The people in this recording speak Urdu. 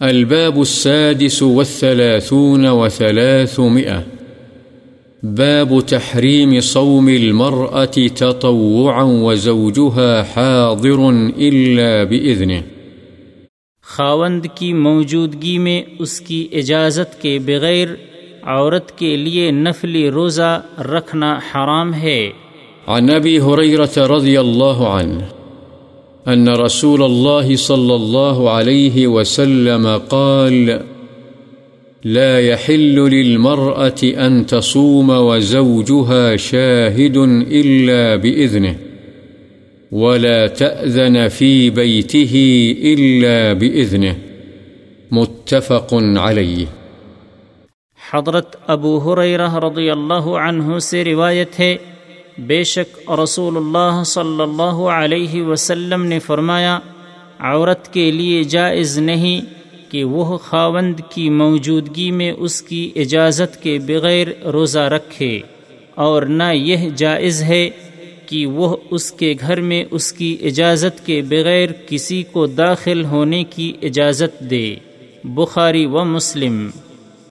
الباب السادس والثلاثون وثلاثمئة باب تحريم صوم المرأة تطوعا وزوجها حاضر إلا بإذنه. خاوند کی موجودگی میں اس کی اجازت کے بغیر عورت کے لیے نفلی روزہ رکھنا حرام ہے۔ عن أبي هريرة رضي الله عنه أن رسول الله صلى الله عليه وسلم قال، لا يحل للمرأة أن تصوم وزوجها شاهد إلا بإذنه، ولا تأذن في بيته إلا بإذنه، متفق عليه. حضرت ابو حریرہ رضی اللہ عنہ سے روایت ہے بے شک رسول اللہ صلی اللہ علیہ وسلم نے فرمایا، عورت کے لیے جائز نہیں کہ وہ خاوند کی موجودگی میں اس کی اجازت کے بغیر روزہ رکھے، اور نہ یہ جائز ہے کہ وہ اس کے گھر میں اس کی اجازت کے بغیر کسی کو داخل ہونے کی اجازت دے۔ بخاری و مسلم